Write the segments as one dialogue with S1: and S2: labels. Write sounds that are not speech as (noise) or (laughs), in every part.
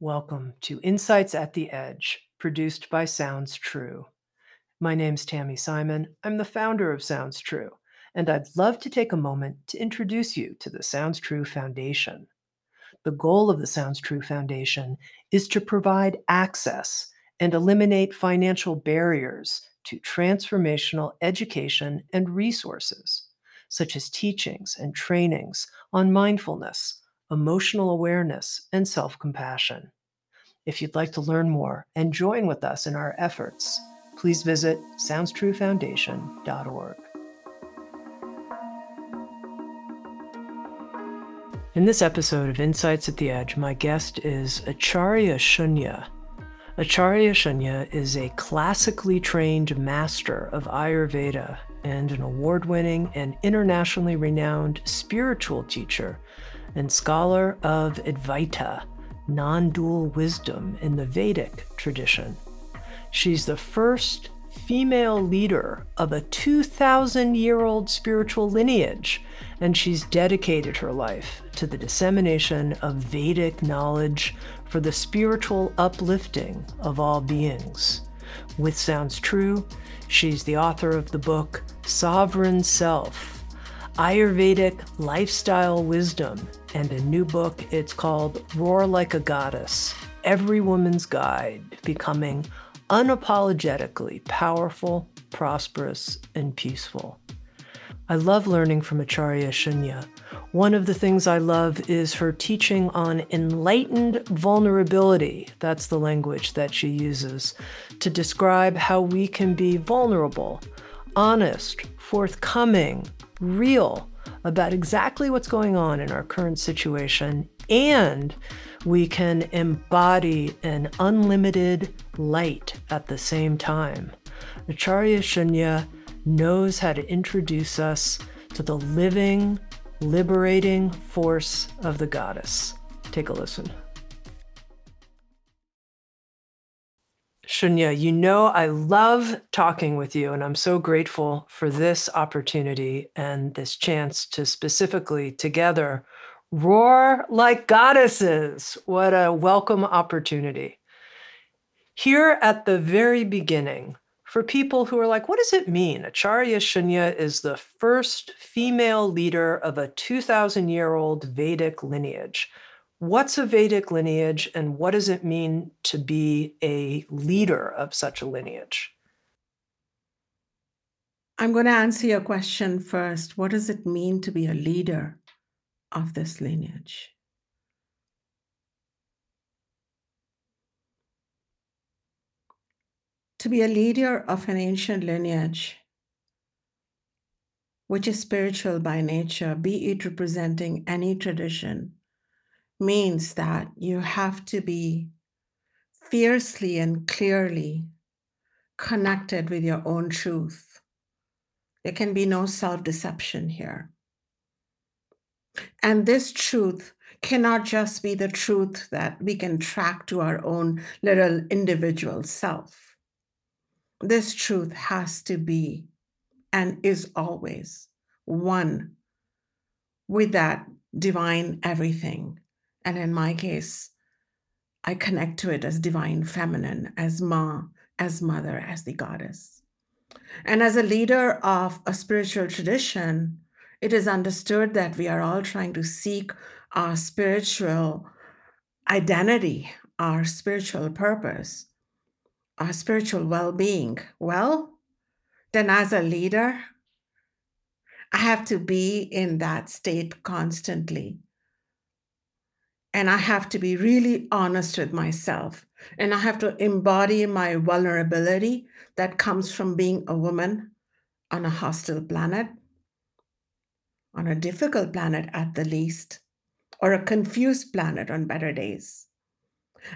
S1: Welcome to Insights at the Edge, produced by Sounds True. My name's Tami Simon. I'm the founder of Sounds True, and I'd love to take a moment to introduce you to the Sounds True Foundation. The goal of the Sounds True Foundation is to provide access and eliminate financial barriers to transformational education and resources, such as teachings and trainings on mindfulness, emotional awareness, and self compassion. If you'd like to learn more and join with us in our efforts, please visit SoundsTrueFoundation.org. In this episode of Insights at the Edge, my guest is Acharya Shunya. Acharya Shunya is a classically trained master of Ayurveda and an award winning and internationally renowned spiritual teacher and scholar of Advaita, non dual wisdom in the Vedic tradition. She's the first female leader of a 2,000 year old spiritual lineage, and she's dedicated her life to the dissemination of Vedic knowledge for the spiritual uplifting of all beings. With Sounds True, she's the author of the book Sovereign Self Ayurvedic Lifestyle Wisdom, and a new book. It's called Roar Like a Goddess Every Woman's Guide Becoming Unapologetically Powerful, Prosperous, and Peaceful. I love learning from Acharya Shunya one of the things I love is her teaching on enlightened vulnerability. That's the language that she uses to describe how we can be vulnerable, honest, forthcoming, real about exactly what's going on in our current situation, and we can embody an unlimited light at the same time. Acharya Shunya knows how to introduce us to the living, liberating force of the goddess. Take a listen. Shunya, you know I love talking with you, and I'm so grateful for this opportunity and this chance to specifically together roar like goddesses. What a welcome opportunity. Here at the very beginning, for people who are like, what does it mean? Acharya Shunya is the first female leader of a 2,000 year old Vedic lineage. What's a Vedic lineage, and what does it mean to be a leader of such a lineage?
S2: I'm going to answer your question first. What does it mean to be a leader of this lineage? to be a leader of an ancient lineage, which is spiritual by nature, be it representing any tradition, means that you have to be fiercely and clearly connected with your own truth. There can be no self deception here. And this truth cannot just be the truth that we can track to our own little individual self this truth has to be and is always one with that divine everything. And in my case, I connect to it as divine feminine, as Ma, as mother, as the goddess. And as a leader of a spiritual tradition, it is understood that we are all trying to seek our spiritual identity, our spiritual purpose our spiritual well being, well, then as a leader, I have to be in that state constantly. And I have to be really honest with myself. And I have to embody my vulnerability that comes from being a woman on a hostile planet, on a difficult planet at the least, or a confused planet on better days.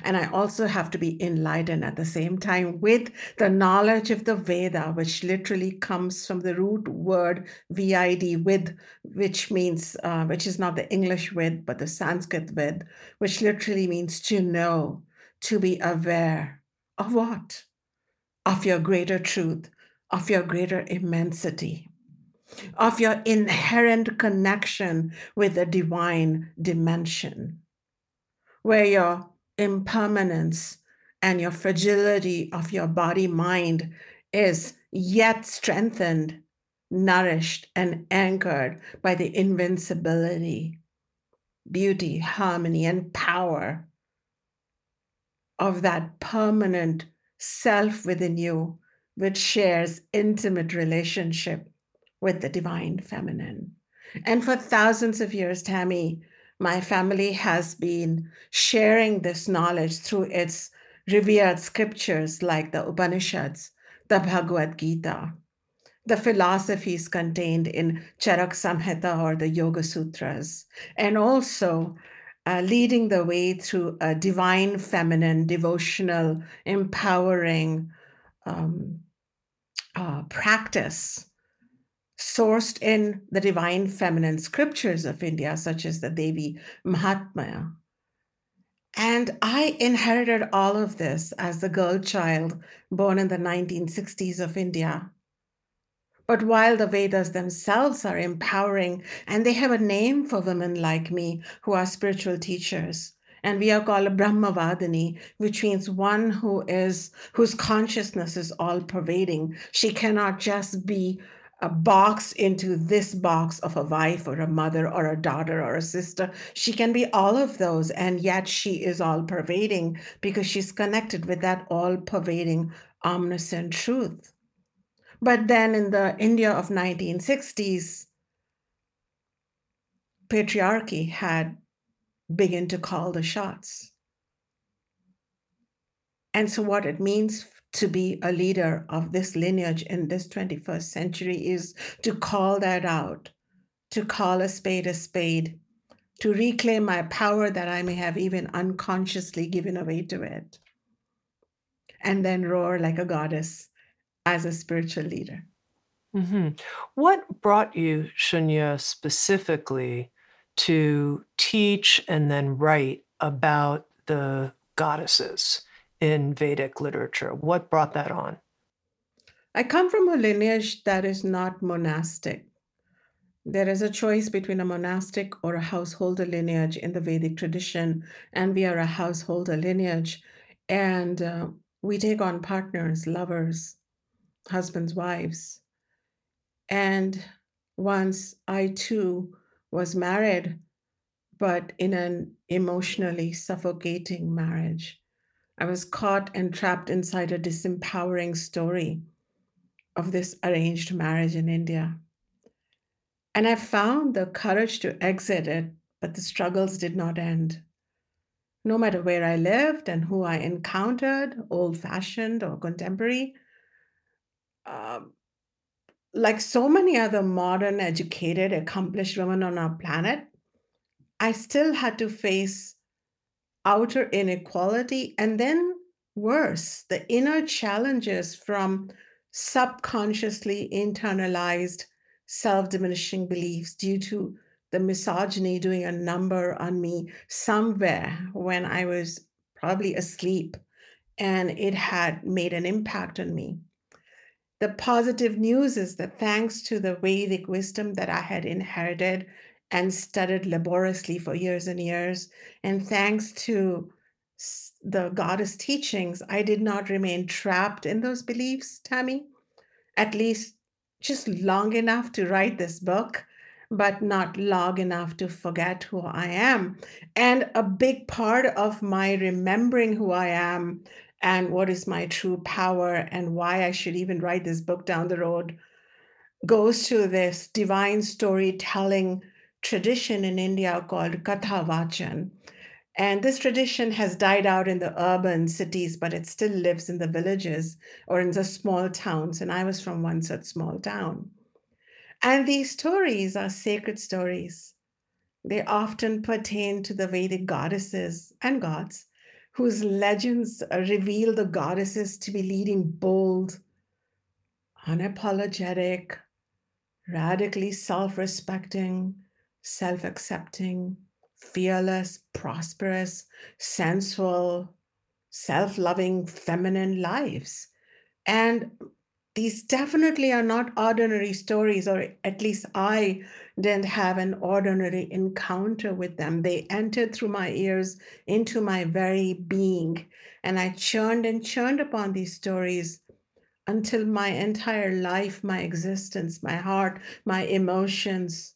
S2: And I also have to be enlightened at the same time with the knowledge of the Veda, which literally comes from the root word vid, with, which means, uh, which is not the English with, but the Sanskrit with, which literally means to know, to be aware of what? Of your greater truth, of your greater immensity, of your inherent connection with the divine dimension, where your impermanence and your fragility of your body mind is yet strengthened, nourished, and anchored by the invincibility, beauty, harmony, and power of that permanent self within you, which shares intimate relationship with the divine feminine. And for thousands of years, Tami, my family has been sharing this knowledge through its revered scriptures like the Upanishads, the Bhagavad Gita, the philosophies contained in Charak Samhita or the Yoga Sutras, and also uh, leading the way through a divine, feminine, devotional, empowering um, uh, practice sourced in the divine feminine scriptures of India, such as the Devi Mahatmya. And I inherited all of this as the girl child born in the 1960s of India. But while the Vedas themselves are empowering and they have a name for women like me who are spiritual teachers, and we are called a Brahmavadini, which means one who is whose consciousness is all pervading. She cannot just be a box into this box of a wife or a mother or a daughter or a sister. She can be all of those, and yet she is all pervading because she's connected with that all pervading, omniscient truth. But then in the India of 1960s, patriarchy had begun to call the shots. And so, what it means to be a leader of this lineage in this 21st century is to call that out, to call a spade a spade, to reclaim my power that I may have even unconsciously given away to it, and then roar like a goddess as a spiritual leader.
S1: hmm What brought you, Shunya, specifically to teach and then write about the goddesses? In Vedic literature? What brought that on?
S2: I come from a lineage that is not monastic. There is a choice between a monastic or a householder lineage in the Vedic tradition, and we are a householder lineage. And uh, we take on partners, lovers, husbands, wives. And once I too was married, but in an emotionally suffocating marriage. I was caught and trapped inside a disempowering story of this arranged marriage in India. And I found the courage to exit it, but the struggles did not end. No matter where I lived and who I encountered, old fashioned or contemporary, uh, like so many other modern, educated, accomplished women on our planet, I still had to face outer inequality, and then worse, the inner challenges from subconsciously internalized self diminishing beliefs due to the misogyny doing a number on me somewhere when I was probably asleep and it had made an impact on me. The positive news is that thanks to the Vedic wisdom that I had inherited and studied laboriously for years and years. And thanks to the goddess teachings, I did not remain trapped in those beliefs, Tami, at least just long enough to write this book, but not long enough to forget who I am. And a big part of my remembering who I am and what is my true power and why I should even write this book down the road goes to this divine storytelling tradition in India called Katha Vachan. And this tradition has died out in the urban cities, but it still lives in the villages or in the small towns. And I was from one such small town. And these stories are sacred stories. They often pertain to the Vedic goddesses and gods, whose legends reveal the goddesses to be leading bold, unapologetic, radically self respecting, self accepting, fearless, prosperous, sensual, self loving, feminine lives. And these definitely are not ordinary stories, or at least I didn't have an ordinary encounter with them. They entered through my ears into my very being. And I churned and churned upon these stories until my entire life, my existence, my heart, my emotions,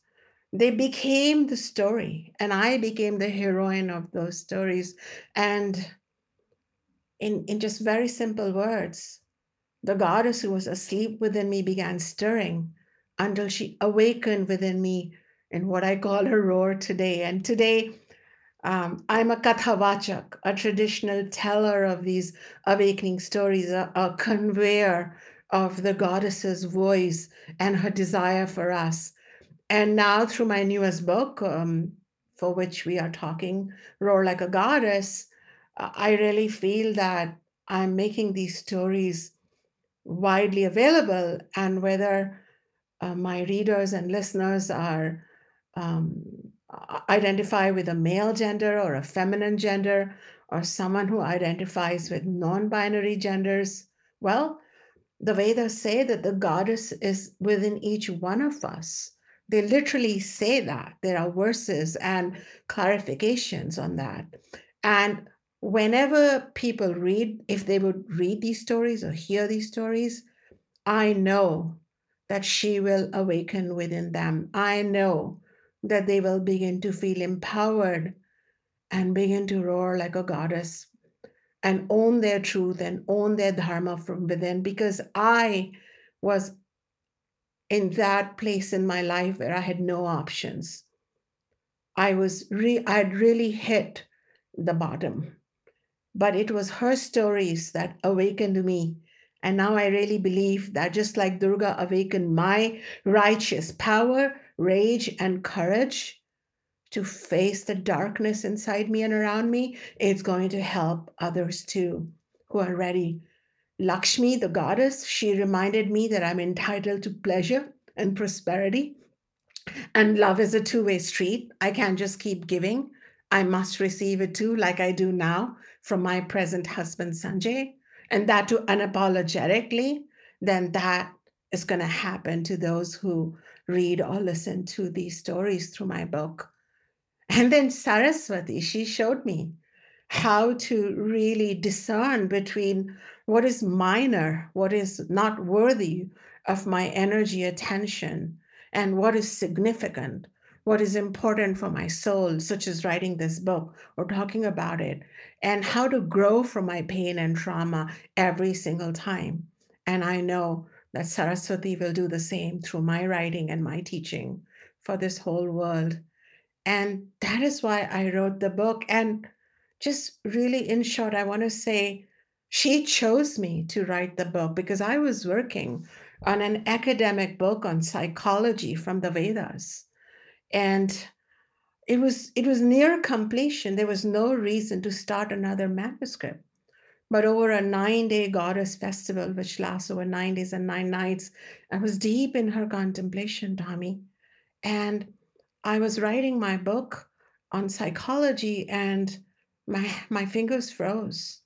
S2: they became the story. And I became the heroine of those stories. And in, in just very simple words, the goddess who was asleep within me began stirring until she awakened within me in what I call a roar today. And today, um, I'm a kathavachak, a traditional teller of these awakening stories, a, a conveyor of the goddess's voice and her desire for us. And now, through my newest book, um, for which we are talking, Roar Like a Goddess, I really feel that I'm making these stories widely available and whether uh, my readers and listeners are um, identify with a male gender or a feminine gender or someone who identifies with non-binary genders. Well the vedas say that the goddess is within each one of us they literally say that. There are verses and clarifications on that. And whenever people read, if they would read these stories or hear these stories, I know that she will awaken within them. I know that they will begin to feel empowered and begin to roar like a goddess and own their truth and own their dharma from within. Because I was in that place in my life where I had no options. I was re- I'd really hit the bottom but it was her stories that awakened me. And now I really believe that just like Durga awakened my righteous power, rage, and courage to face the darkness inside me and around me, it's going to help others too who are ready. Lakshmi, the goddess, she reminded me that I'm entitled to pleasure and prosperity. And love is a two way street. I can't just keep giving. I must receive it too, like I do now from my present husband, Sanjay, and that too unapologetically, then that is going to happen to those who read or listen to these stories through my book. And then Saraswati, she showed me how to really discern between what is minor, what is not worthy of my energy, attention, and what is significant what is important for my soul, such as writing this book or talking about it, and how to grow from my pain and trauma every single time. And I know that Saraswati will do the same through my writing and my teaching for this whole world. And that is why I wrote the book. And just really in short, I want to say she chose me to write the book because I was working on an academic book on psychology from the Vedas. And it was it was near completion. There was no reason to start another manuscript. But over a nine day goddess festival which lasts over nine days and nine nights i was deep in her contemplation Tami. And i was writing my book on psychology and my my fingers froze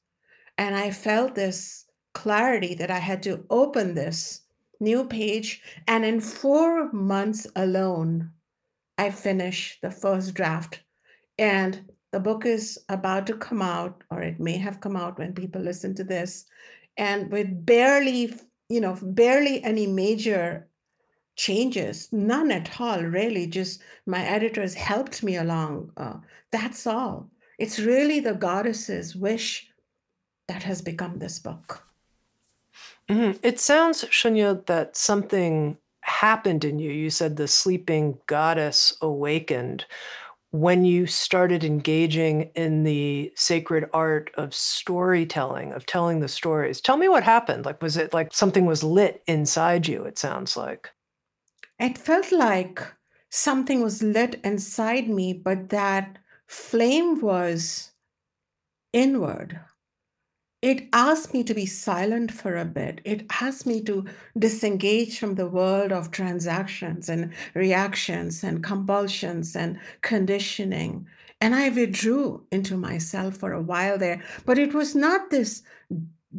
S2: and i felt this clarity that i had to open this new page and in four months alone I finished the first draft. And the book is about to come out, or it may have come out when people listen to this. And with barely, you know, barely any major changes, none at all, really. Just my editors helped me along. Uh, that's all. It's really the goddess's wish that has become this book.
S1: Mm-hmm. It sounds, Shunya, that something happened in you. You said the sleeping goddess awakened when you started engaging in the sacred art of storytelling, of telling the stories. Tell me what happened. Like, was it like something was lit inside you? It sounds like.
S2: It felt like something was lit inside me, but that flame was inward it asked me to be silent for a bit. It asked me to disengage from the world of transactions and reactions and compulsions and conditioning. And I withdrew into myself for a while there. But it was not this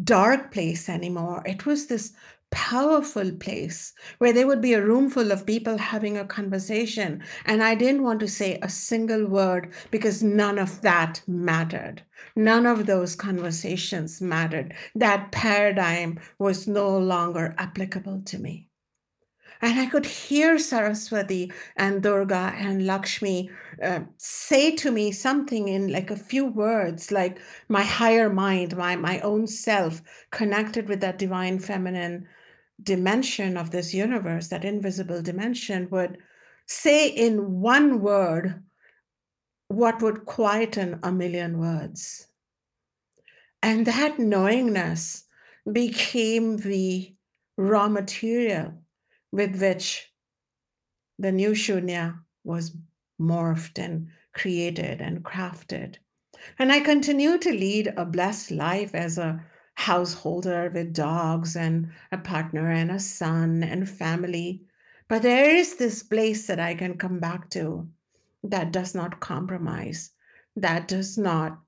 S2: dark place anymore. It was this powerful place where there would be a room full of people having a conversation. And I didn't want to say a single word because none of that mattered. None of those conversations mattered. That paradigm was no longer applicable to me. And I could hear Saraswati and Durga and Lakshmi uh, say to me something in like a few words, like my higher mind, my, my own self, connected with that divine feminine dimension of this universe, that invisible dimension, would say in one word what would quieten a million words. And that knowingness became the raw material with which the new Shunya was morphed and created and crafted. And I continue to lead a blessed life as a householder with dogs and a partner and a son and family. But there is this place that I can come back to that does not compromise, that does not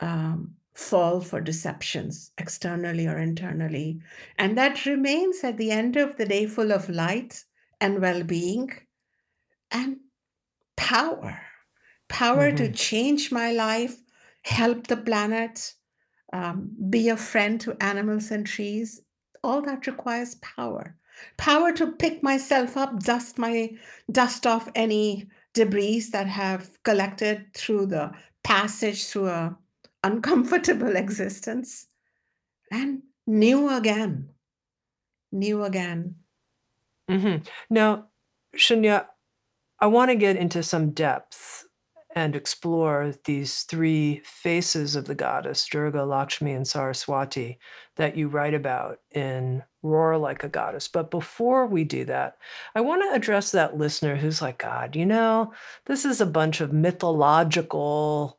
S2: um, fall for deceptions externally or internally. And that remains at the end of the day full of light and well being and power power mm-hmm. to change my life, help the planet, um, be a friend to animals and trees. All that requires power. Power to pick myself up, dust my dust off any debris that have collected through the passage through a uncomfortable (laughs) existence and new again new again
S1: mm-hmm. now shunya i want to get into some depth and explore these three faces of the goddess durga lakshmi and saraswati that you write about in roar like a goddess. But before we do that i want to address that listener who's like god you know this is a bunch of mythological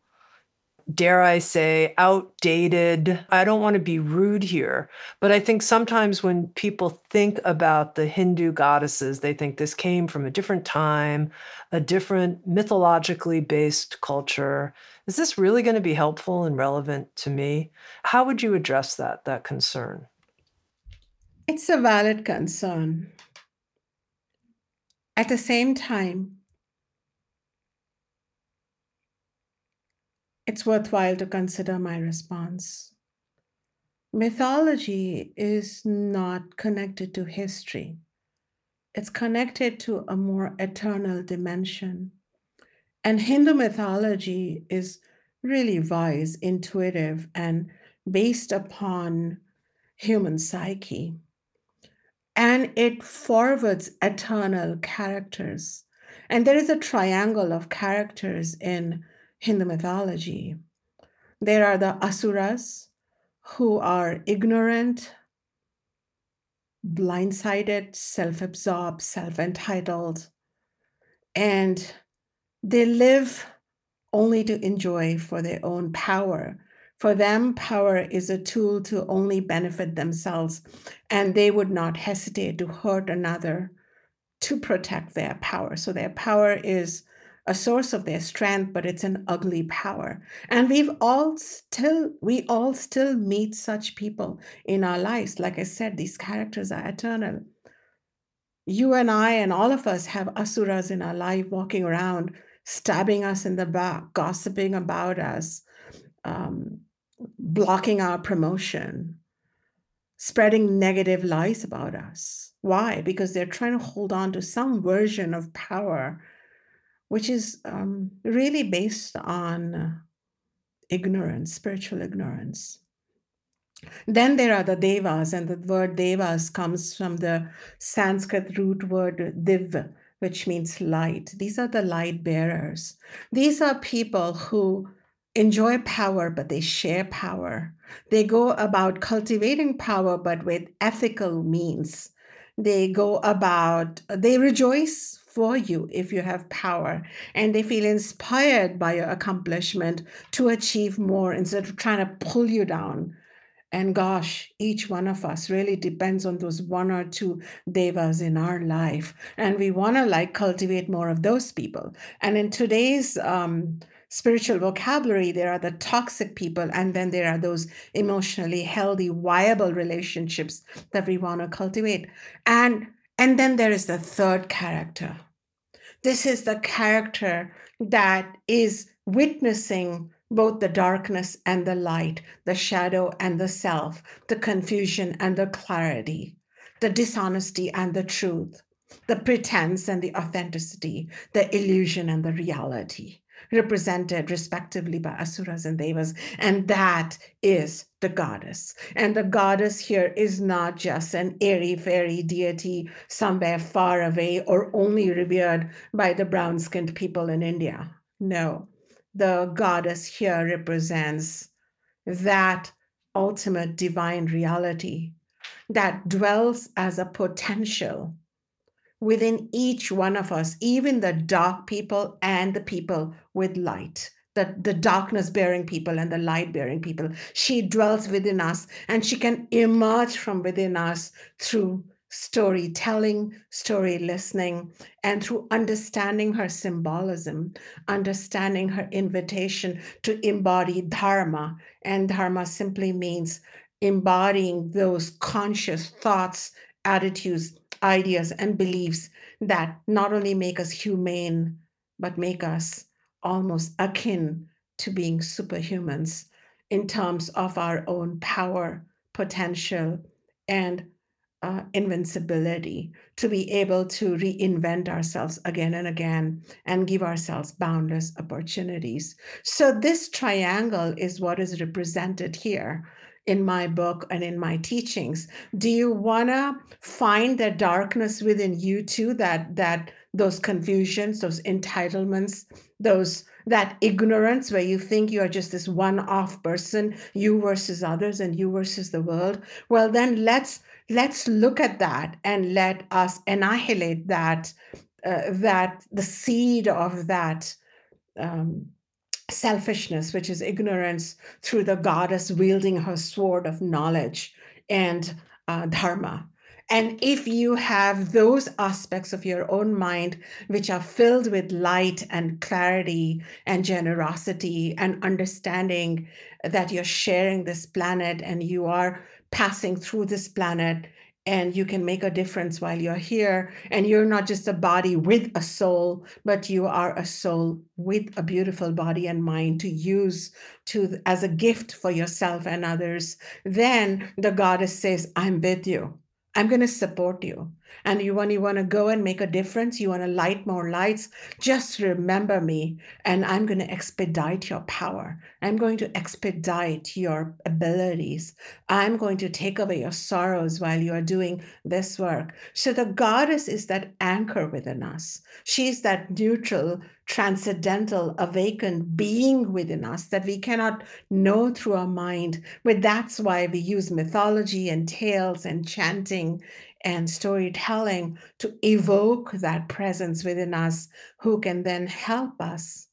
S1: dare I say, outdated. I don't want to be rude here, but I think sometimes when people think about the Hindu goddesses, they think this came from a different time, a different mythologically based culture. Is this really going to be helpful and relevant to me? How would you address that that concern?
S2: It's a valid concern. At the same time, it's worthwhile to consider my response. Mythology is not connected to history, it's connected to a more eternal dimension. And Hindu mythology is really wise, intuitive, and based upon human psyche. And it forwards eternal characters. And there is a triangle of characters in Hindu mythology. There are the asuras who are ignorant, blindsided, self absorbed, self entitled, and they live only to enjoy for their own power. For them, power is a tool to only benefit themselves, and they would not hesitate to hurt another to protect their power. So their power is a source of their strength, but it's an ugly power. And we've all still, we all still meet such people in our lives. Like I said, these characters are eternal. You and I and all of us have asuras in our life walking around, stabbing us in the back, gossiping about us, um, blocking our promotion, spreading negative lies about us. Why? Because they're trying to hold on to some version of power which is um, really based on uh, ignorance, spiritual ignorance. Then there are the devas, and the word devas comes from the Sanskrit root word div, which means light. These are the light bearers. These are people who enjoy power, but they share power. They go about cultivating power, but with ethical means. They go about, they rejoice for you if you have power and they feel inspired by your accomplishment to achieve more instead of trying to pull you down. And gosh, each one of us really depends on those one or two devas in our life. And we want to like cultivate more of those people. And in today's um, spiritual vocabulary, there are the toxic people, and then there are those emotionally healthy, viable relationships that we want to cultivate. And and then there is the third character. This is the character that is witnessing both the darkness and the light, the shadow and the self, the confusion and the clarity, the dishonesty and the truth, the pretense and the authenticity, the illusion and the reality represented respectively by asuras and devas. And that is the goddess. And the goddess here is not just an airy fairy deity somewhere far away or only revered by the brown skinned people in India. No, the goddess here represents that ultimate divine reality that dwells as a potential within each one of us, even the dark people and the people with light, the, the darkness bearing people and the light bearing people. She dwells within us and she can emerge from within us through storytelling, story listening, and through understanding her symbolism, understanding her invitation to embody dharma. And dharma simply means embodying those conscious thoughts, attitudes, ideas and beliefs that not only make us humane, but make us almost akin to being superhumans in terms of our own power, potential, and uh, invincibility to be able to reinvent ourselves again and again and give ourselves boundless opportunities. So, this triangle is what is represented here in my book and in my teachings do you want to find the darkness within you too that that those confusions those entitlements those that ignorance where you think you are just this one off person you versus others and you versus the world well then let's let's look at that and let us annihilate that uh, that the seed of that um, selfishness, which is ignorance, through the goddess wielding her sword of knowledge and uh, dharma. And if you have those aspects of your own mind, which are filled with light and clarity and generosity and understanding that you're sharing this planet and you are passing through this planet and you can make a difference while you're here and you're not just a body with a soul but you are a soul with a beautiful body and mind to use to as a gift for yourself and others then the goddess says i'm with you i'm going to support you. And you when you want to go and make a difference you want to light more lights just remember me and i'm going to expedite your power. I'm going to expedite your abilities. I'm going to take away your sorrows while you are doing this work. So the goddess is that anchor within us. She's that neutral transcendental awakened being within us that we cannot know through our mind. But that's why we use mythology and tales and chanting and storytelling to evoke that presence within us who can then help us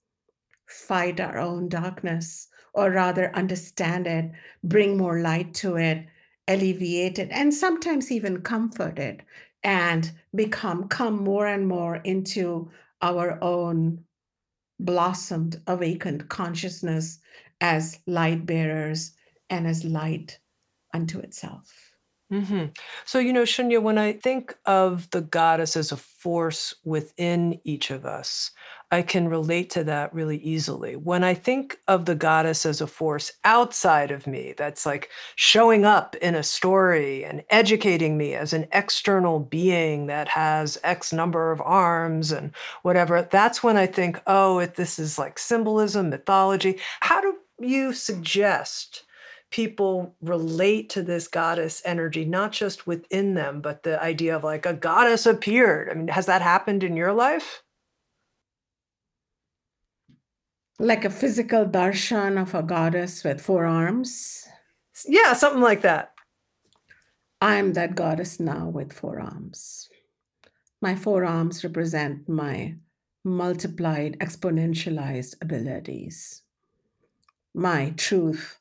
S2: fight our own darkness or rather understand it, bring more light to it, alleviate it, and sometimes even comfort it and become come more and more into our own blossomed awakened consciousness as light bearers and as light unto itself
S1: hmm So, you know, Shunya, when I think of the goddess as a force within each of us, I can relate to that really easily. When I think of the goddess as a force outside of me, that's like showing up in a story and educating me as an external being that has X number of arms and whatever, that's when I think, oh, it, this is like symbolism, mythology. How do you suggest? People relate to this goddess energy, not just within them, but the idea of like a goddess appeared. I mean, has that happened in your life?
S2: Like a physical darshan of a goddess with four arms.
S1: Yeah, something like that.
S2: I'm that goddess now with four arms. My four arms represent my multiplied, exponentialized abilities, my truth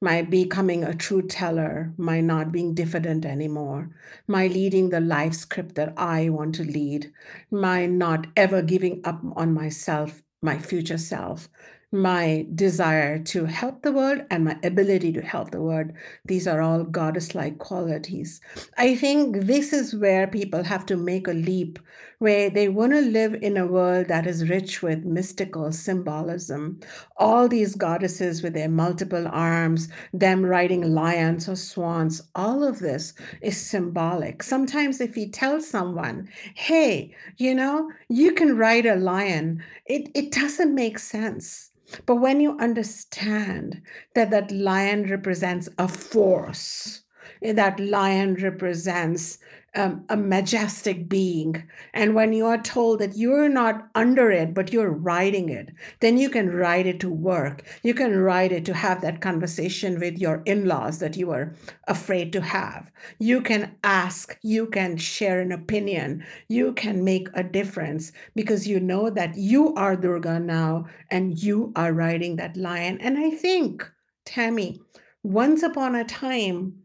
S2: my becoming a true teller, my not being diffident anymore, my leading the life script that I want to lead, my not ever giving up on myself, my future self, my desire to help the world and my ability to help the world. These are all goddess like qualities. I think this is where people have to make a leap, where they want to live in a world that is rich with mystical symbolism. All these goddesses with their multiple arms, them riding lions or swans, all of this is symbolic. Sometimes, if you tell someone, hey, you know, you can ride a lion, it, it doesn't make sense but when you understand that that lion represents a force, eh, that lion represents um, a majestic being. And when you are told that you're not under it, but you're riding it, then you can ride it to work. You can ride it to have that conversation with your in laws that you are afraid to have. You can ask, you can share an opinion, you can make a difference because you know that you are Durga now and you are riding that lion. And I think, Tami, once upon a time,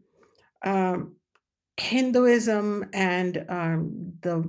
S2: um, Hinduism and um, the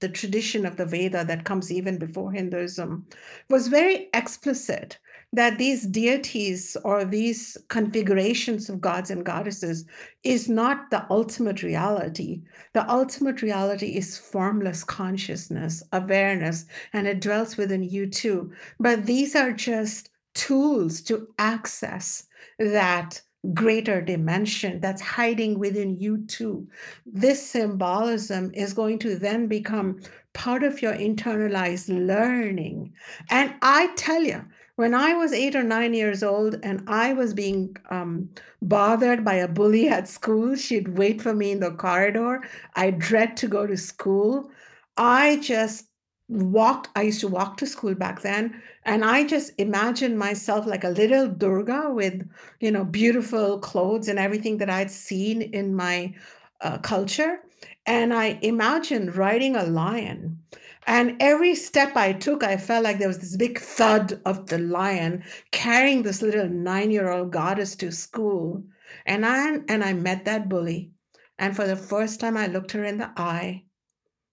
S2: the tradition of the Veda that comes even before Hinduism was very explicit that these deities or these configurations of gods and goddesses is not the ultimate reality. The ultimate reality is formless consciousness, awareness, and it dwells within you too. But these are just tools to access that greater dimension that's hiding within you too. This symbolism is going to then become part of your internalized learning. And I tell you, when I was eight or nine years old and I was being um, bothered by a bully at school, she'd wait for me in the corridor. I dread to go to school. I just walked i used to walk to school back then and i just imagined myself like a little durga with you know beautiful clothes and everything that i'd seen in my uh, culture. And i imagined riding a lion. And every step i took i felt like there was this big thud of the lion carrying this little nine year old goddess to school. And i and i met that bully. And for the first time i looked her in the eye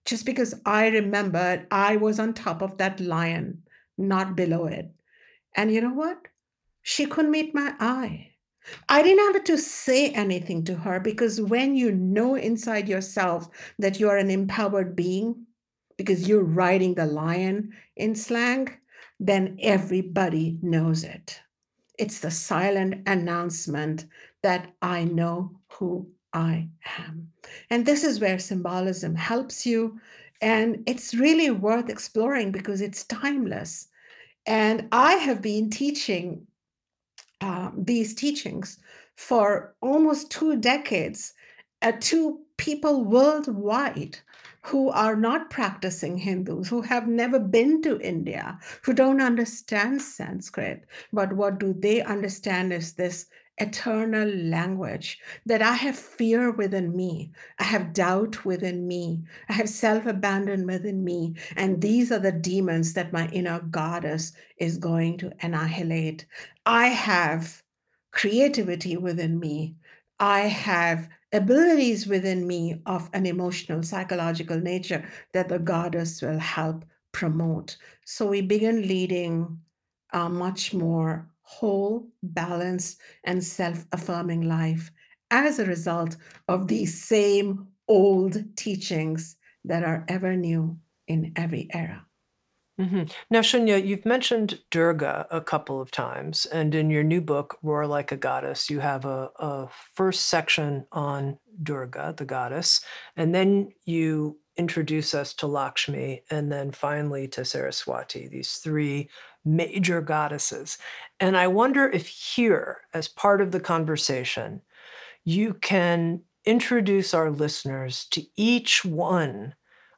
S2: just because I remembered I was on top of that lion, not below it. And you know what? She couldn't meet my eye. I didn't have to say anything to her because when you know inside yourself that you are an empowered being, because you're riding the lion in slang, then everybody knows it. It's the silent announcement that I know who I am. And this is where symbolism helps you. And it's really worth exploring because it's timeless. And I have been teaching uh, these teachings for almost two decades uh, to people worldwide who are not practicing Hindus, who have never been to India, who don't understand Sanskrit. But what do they understand is this eternal language that I have fear within me, I have doubt within me, I have self abandonment within me. And these are the demons that my inner goddess is going to annihilate. I have creativity within me, I have abilities within me of an emotional, psychological nature that the goddess will help promote. So we begin leading a much more whole, balanced, and self affirming life as a result of these same old teachings that are ever new in every era.
S1: Mm-hmm. Now, Shunya, you've mentioned Durga a couple of times, and in your new book, Roar Like a Goddess, you have a, a first section on Durga, the goddess, and then you introduce us to Lakshmi, and then finally to Saraswati, these three major goddesses. And I wonder if here, as part of the conversation, you can introduce our listeners to each one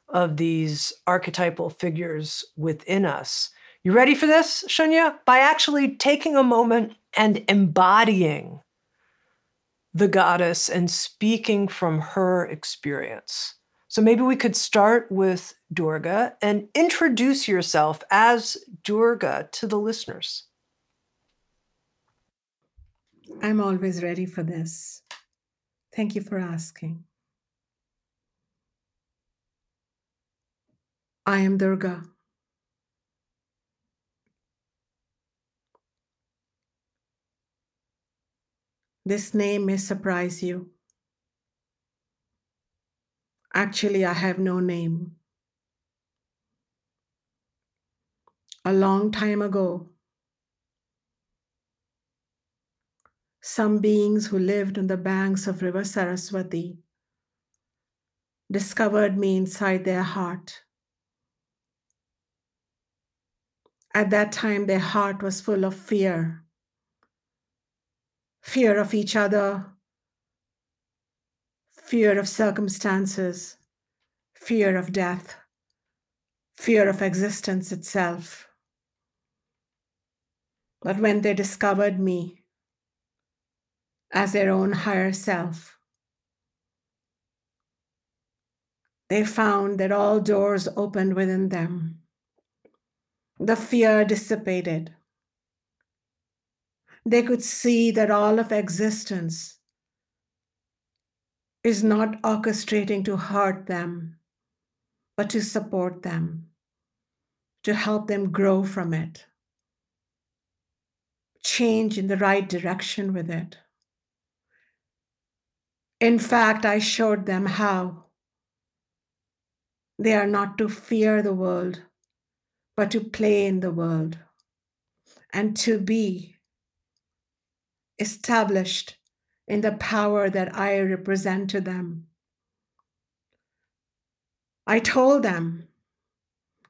S1: of these archetypal figures within us. You ready for this, Shunya? By actually taking a moment and embodying the goddess and speaking from her experience. So maybe we could start with Durga and introduce yourself as Durga to the listeners?
S2: I'm always ready for this. Thank you for asking. I am Durga. This name may surprise you. Actually, I have no name. A long time ago, some beings who lived on the banks of River Saraswati discovered me inside their heart. At that time, their heart was full of fear. Fear of each other, fear of circumstances, fear of death, fear of existence itself. But when they discovered me as their own higher self, they found that all doors opened within them. The fear dissipated. They could see that all of existence is not orchestrating to hurt them, but to support them, to help them grow from it, change in the right direction with it. In fact, I showed them how they are not to fear the world, but to play in the world and to be established in the power that I represent to them. I told them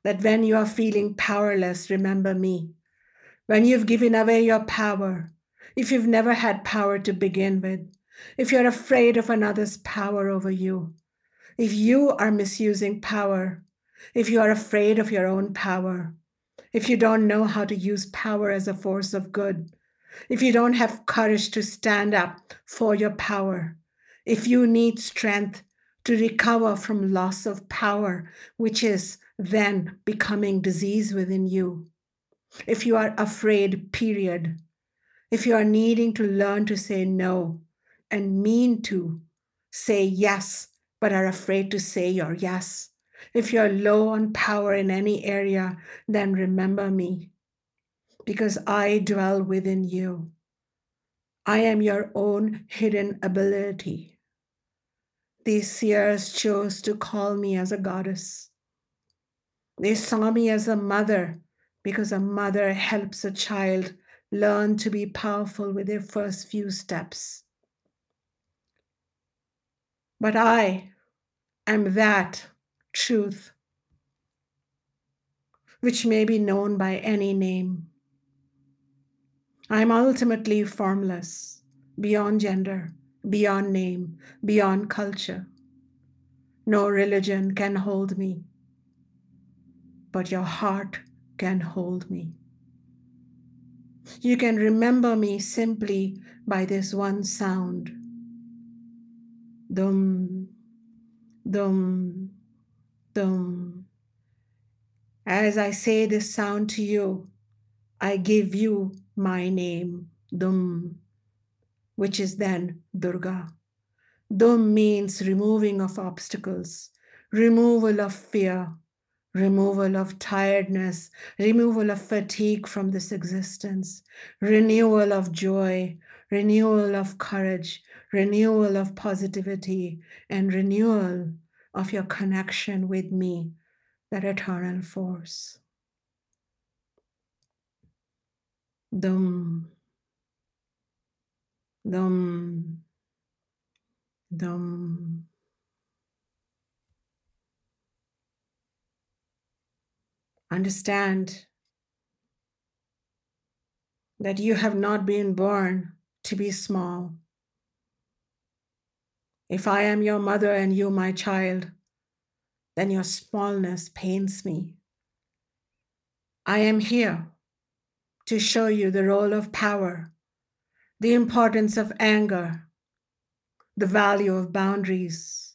S2: that when you are feeling powerless, remember me. When you've given away your power, if you've never had power to begin with, if you're afraid of another's power over you, if you are misusing power, if you are afraid of your own power, if you don't know how to use power as a force of good, if you don't have courage to stand up for your power, if you need strength to recover from loss of power, which is then becoming disease within you, if you are afraid, period, if you are needing to learn to say no and mean to say yes but are afraid to say your yes. If you're low on power in any area, then remember me, because I dwell within you. I am your own hidden ability. These seers chose to call me as a goddess. They saw me as a mother because a mother helps a child learn to be powerful with their first few steps. But I am that truth, which may be known by any name. I am ultimately formless, beyond gender, beyond name, beyond culture. No religion can hold me, but your heart can hold me. You can remember me simply by this one sound dum, dum, dum. As I say this sound to you, I give you my name, Dum, which is then Durga. Dum means removing of obstacles, removal of fear, removal of tiredness, removal of fatigue from this existence, renewal of joy, renewal of courage, renewal of positivity, and renewal of your connection with me, that eternal force. Dum, dum, dum. Understand that you have not been born to be small. If I am your mother and you my child, then your smallness pains me. I am here to show you the role of power, the importance of anger, the value of boundaries,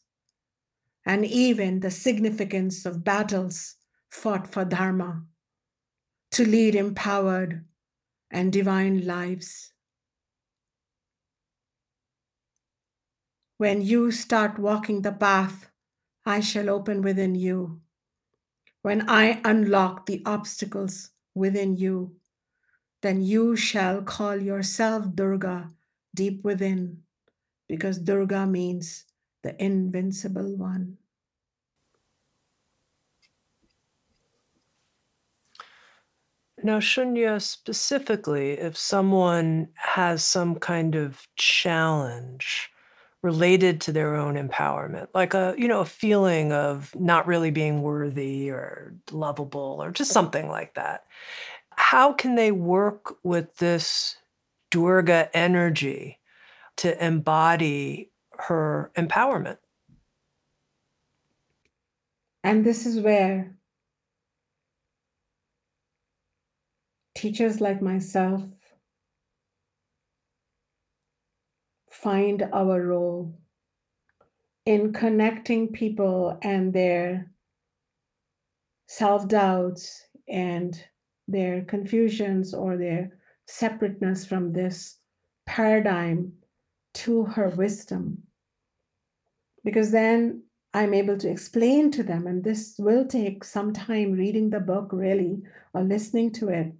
S2: and even the significance of battles fought for Dharma to lead empowered and divine lives. When you start walking the path, I shall open within you. When I unlock the obstacles within you, then you shall call yourself Durga, deep within, because Durga means the invincible one.
S1: Now, Shunya, specifically, if someone has some kind of challenge related to their own empowerment, like a, you know, a feeling of not really being worthy or lovable or just mm-hmm. something like that, how can they work with this Durga energy to embody her empowerment?
S2: And this is where teachers like myself find our role in connecting people and their self doubts and their confusions or their separateness from this paradigm to her wisdom. Because then I'm able to explain to them, and this will take some time reading the book really or listening to it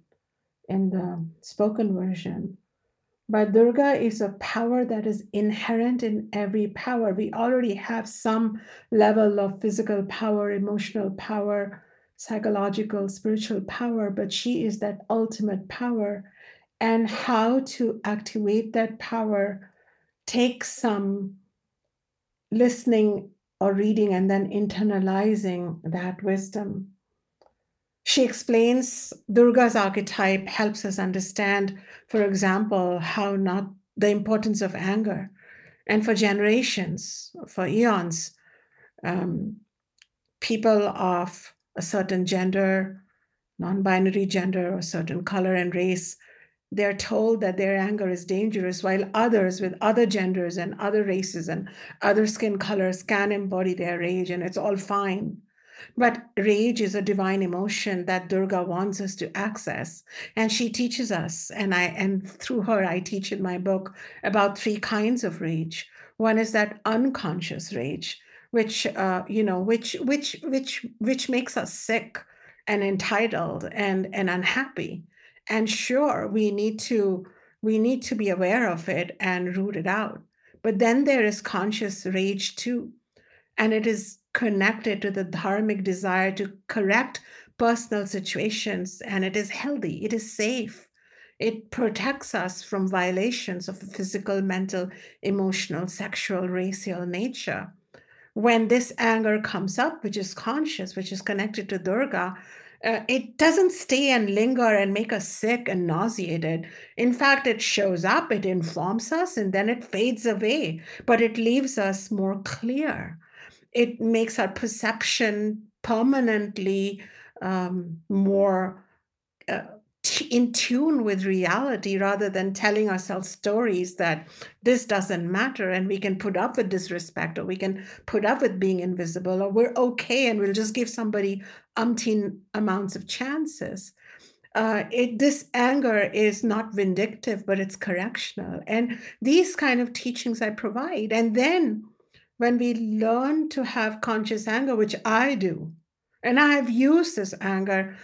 S2: in the spoken version. But Durga is a power that is inherent in every power. We already have some level of physical power, emotional power, psychological, spiritual power, but she is that ultimate power. And how to activate that power takes some listening or reading and then internalizing that wisdom. She explains Durga's archetype helps us understand, for example, how not the importance of anger. And for generations, for eons, um, people of a certain gender, non binary gender, or certain color and race, they're told that their anger is dangerous, while others with other genders and other races and other skin colors can embody their rage and it's all fine. But rage is a divine emotion that Durga wants us to access. And she teaches us, and I and through her I teach in my book about three kinds of rage. One is that unconscious rage, which uh, you know, which which which which makes us sick and entitled and and unhappy. And sure, we need to we need to be aware of it and root it out. But then there is conscious rage too. And it is connected to the dharmic desire to correct personal situations, and it is healthy, it is safe. It protects us from violations of physical, mental, emotional, sexual, racial nature. When this anger comes up, which is conscious, which is connected to Durga, uh, it doesn't stay and linger and make us sick and nauseated. In fact, it shows up, it informs us, and then it fades away, but it leaves us more clear it makes our perception permanently um, more uh, t- in tune with reality rather than telling ourselves stories that this doesn't matter and we can put up with disrespect or we can put up with being invisible or we're okay and we'll just give somebody umpteen amounts of chances. Uh, it, this anger is not vindictive, but it's correctional. And these kind of teachings I provide. And then when we learn to have conscious anger, which I do, and I have used this anger,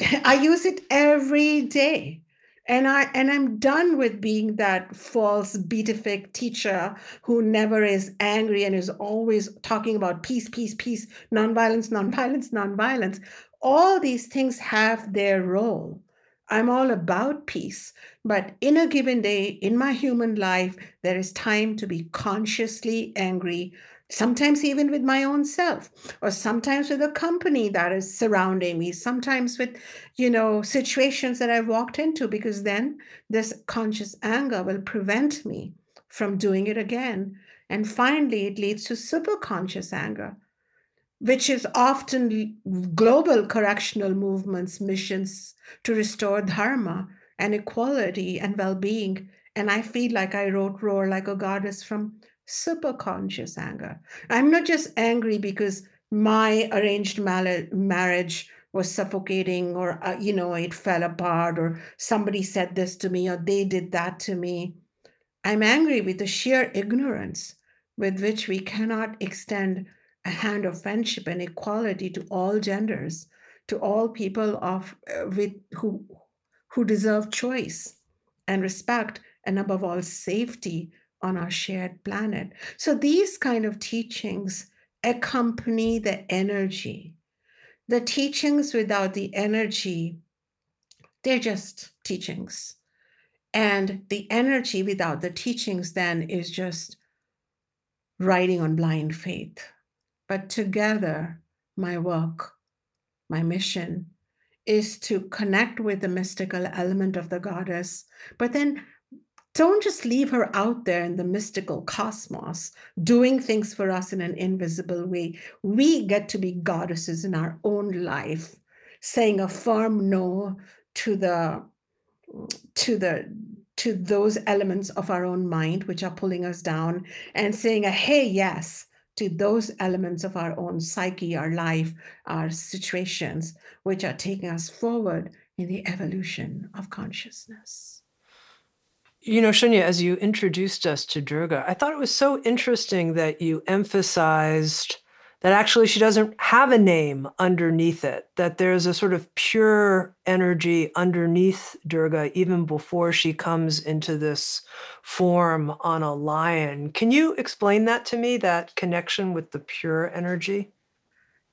S2: (laughs) I use it every day. And I and I'm done with being that false beatific teacher who never is angry and is always talking about peace, peace, peace, nonviolence, nonviolence, nonviolence. All these things have their role. I'm all about peace. But in a given day, in my human life, there is time to be consciously angry, sometimes even with my own self, or sometimes with a company that is surrounding me, sometimes with, you know, situations that I've walked into, because then this conscious anger will prevent me from doing it again. And finally, it leads to superconscious anger which is often global correctional movements' missions to restore dharma and equality and well being. And I feel like I wrote Roar Like a Goddess from superconscious anger. I'm not just angry because my arranged marriage was suffocating or, uh, you know, it fell apart or somebody said this to me or they did that to me. I'm angry with the sheer ignorance with which we cannot extend a hand of friendship and equality to all genders, to all people of uh, with who who deserve choice and respect and above all, safety on our shared planet. So these kind of teachings accompany the energy. The teachings without the energy, they're just teachings. And the energy without the teachings then is just riding on blind faith. But together, my work, my mission is to connect with the mystical element of the goddess, but then don't just leave her out there in the mystical cosmos doing things for us in an invisible way. We get to be goddesses in our own life, saying a firm no to the to the to those elements of our own mind which are pulling us down and saying a hey yes to those elements of our own psyche, our life, our situations, which are taking us forward in the evolution of consciousness.
S1: You know, Shunya, as you introduced us to Durga, I thought it was so interesting that you emphasized that actually she doesn't have a name underneath it, that there's a sort of pure energy underneath Durga even before she comes into this form on a lion. Can you explain that to me, that connection with the pure energy?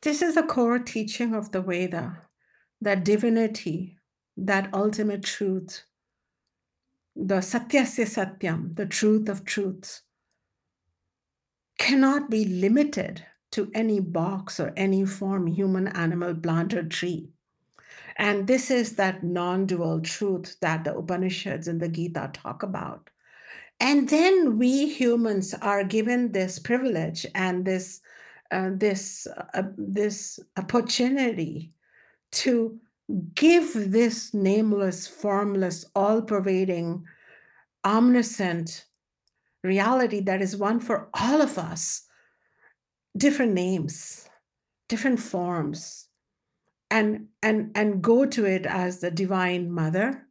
S2: This is the core teaching of the Veda that divinity, that ultimate truth, the Satyasya Satyam, the truth of truths, cannot be limited to any box or any form, human, animal, plant, or tree. And this is that non dual truth that the Upanishads and the Gita talk about. And then we humans are given this privilege and this, uh, this, uh, this opportunity to give this nameless, formless, all pervading, omniscient reality that is one for all of us different names, different forms, and and and go to it as the divine mother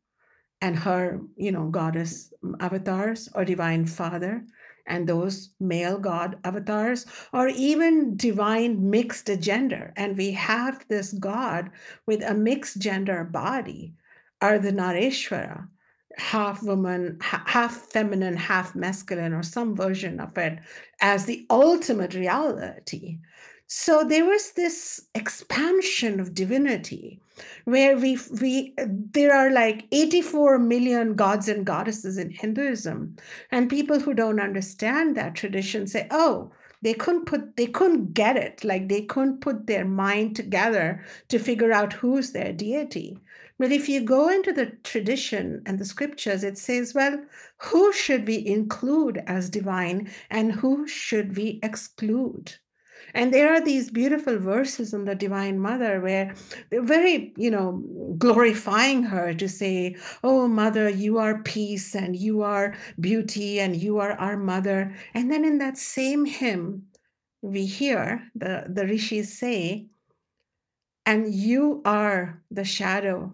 S2: and her, you know, goddess mm, avatars or divine father and those male god avatars or even divine mixed gender. And we have this god with a mixed gender body are the ardhanarishvara half woman, half feminine, half masculine, or some version of it as the ultimate reality. So there was this expansion of divinity where we we there are like 84 million gods and goddesses in Hinduism and people who don't understand that tradition say oh they couldn't put they couldn't get it like they couldn't put their mind together to figure out who's their deity but if you go into the tradition and the scriptures, it says, well, who should we include as divine and who should we exclude? And there are these beautiful verses on the Divine Mother where they're very, you know, glorifying her to say, Oh, Mother, you are peace and you are beauty and you are our mother. And then in that same hymn, we hear the, the rishis say, And you are the shadow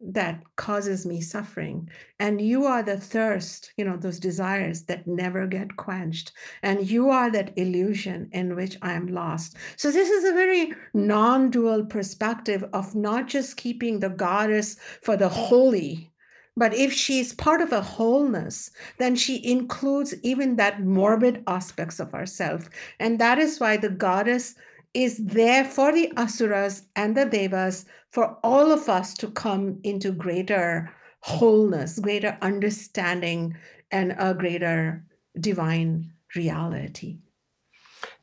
S2: that causes me suffering. And you are the thirst, you know, those desires that never get quenched. And you are that illusion in which I am lost. So, this is a very non dual perspective of not just keeping the goddess for the holy. But if she's part of a wholeness, then she includes even that morbid aspects of ourself. And that is why the goddess is there for the asuras and the devas for all of us to come into greater wholeness, greater understanding, and a greater divine reality.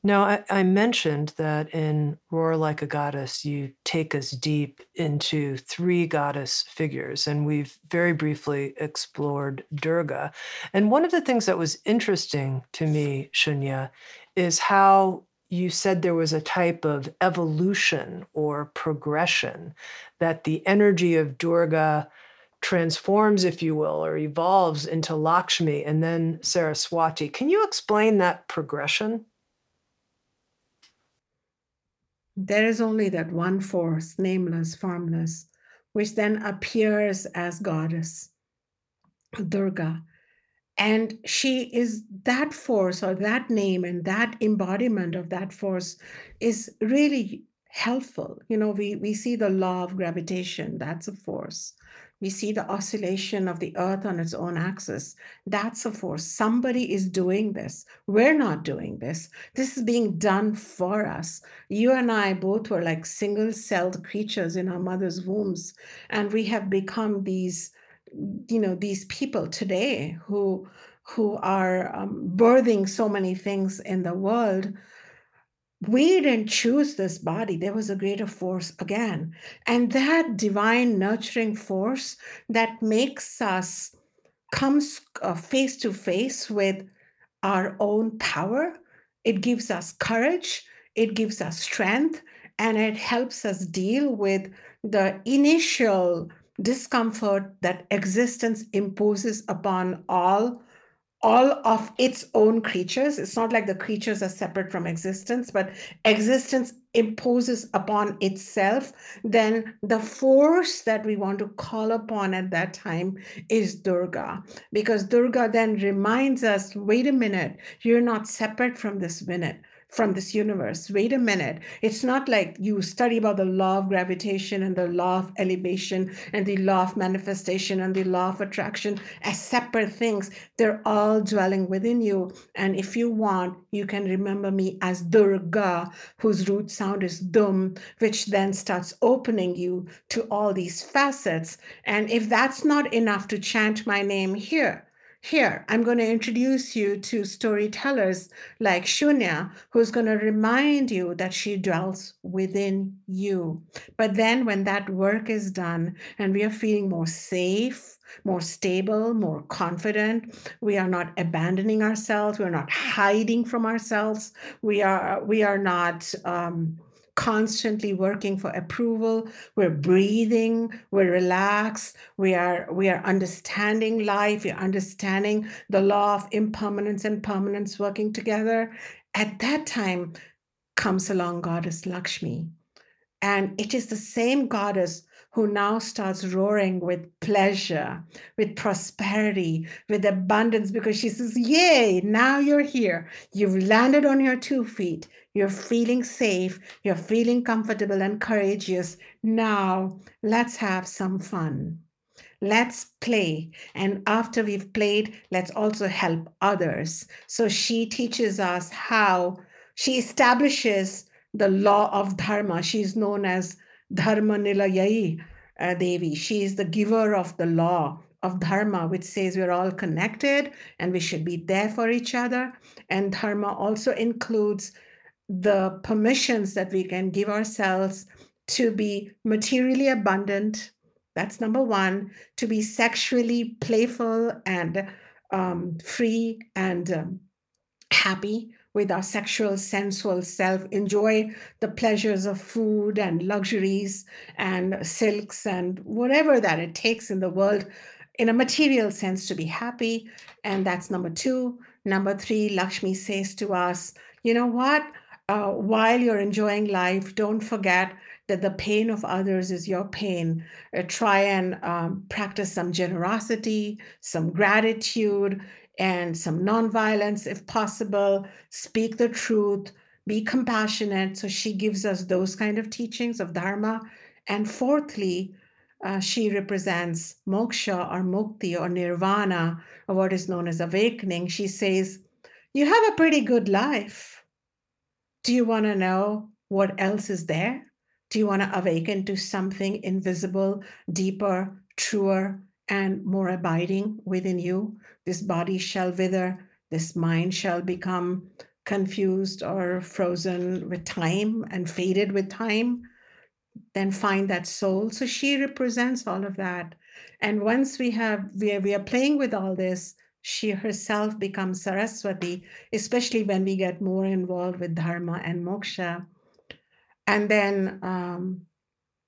S1: Now, I, I, mentioned that in Roar Like a Goddess, you take us deep into three goddess figures, and we've very briefly explored Durga. And one of the things that was interesting to me, Shunya, is how you said there was a type of evolution or progression, that the energy of Durga transforms, if you will, or evolves into Lakshmi and then Saraswati. Can you explain that progression?
S2: There is only that one force, nameless, formless, which then appears as goddess, Durga. And she is that force or that name and that embodiment of that force is really helpful. You know, we, we see the law of gravitation, that's a force. We see the oscillation of the earth on its own axis. That's a force. Somebody is doing this. We're not doing this. This is being done for us. You and I both were like single celled creatures in our mother's wombs. And we have become these, you know, these people today who who are um, birthing so many things in the world we didn't choose this body. There was a greater force again. And that divine nurturing force that makes us come uh, face to face with our own power, it gives us courage, it gives us strength, and it helps us deal with the initial discomfort that existence imposes upon all all of its own creatures. It's not like the creatures are separate from existence, but existence imposes upon itself. Then the force that we want to call upon at that time is Durga, because Durga then reminds us wait a minute, you're not separate from this minute from this universe. Wait a minute. It's not like you study about the law of gravitation and the law of elevation and the law of manifestation and the law of attraction as separate things. They're all dwelling within you. And if you want, you can remember me as Durga, whose root sound is Dum, which then starts opening you to all these facets. And if that's not enough to chant my name here, here, I'm going to introduce you to storytellers like Shunya, who's going to remind you that she dwells within you. But then, when that work is done and we are feeling more safe, more stable, more confident, we are not abandoning ourselves, we're not hiding from ourselves, we are we are not. Um, constantly working for approval we're breathing we're relaxed we are we are understanding life we're understanding the law of impermanence and permanence working together at that time comes along goddess lakshmi and it is the same goddess who now starts roaring with pleasure, with prosperity, with abundance, because she says, Yay, now you're here. You've landed on your two feet. You're feeling safe. You're feeling comfortable and courageous. Now let's have some fun. Let's play. And after we've played, let's also help others. So she teaches us how she establishes the law of dharma. She's known as Dharma Nilayai uh, Devi. She is the giver of the law of dharma, which says we're all connected and we should be there for each other. And dharma also includes the permissions that we can give ourselves to be materially abundant. That's number one, to be sexually playful and um, free and um, happy with our sexual, sensual self, enjoy the pleasures of food and luxuries and silks and whatever that it takes in the world in a material sense to be happy. And that's number two. Number three, Lakshmi says to us, you know what? Uh, while you're enjoying life, don't forget that the pain of others is your pain. Uh, try and um, practice some generosity, some gratitude, and some nonviolence if possible, speak the truth, be compassionate. So she gives us those kind of teachings of Dharma. And fourthly, uh, she represents moksha or mukti or nirvana, or what is known as awakening. She says, You have a pretty good life. Do you want to know what else is there? Do you want to awaken to something invisible, deeper, truer, and more abiding within you. This body shall wither, this mind shall become confused or frozen with time and faded with time. Then find that soul. So she represents all of that. And once we have we are, we are playing with all this, she herself becomes Saraswati, especially when we get more involved with dharma and moksha. And then um,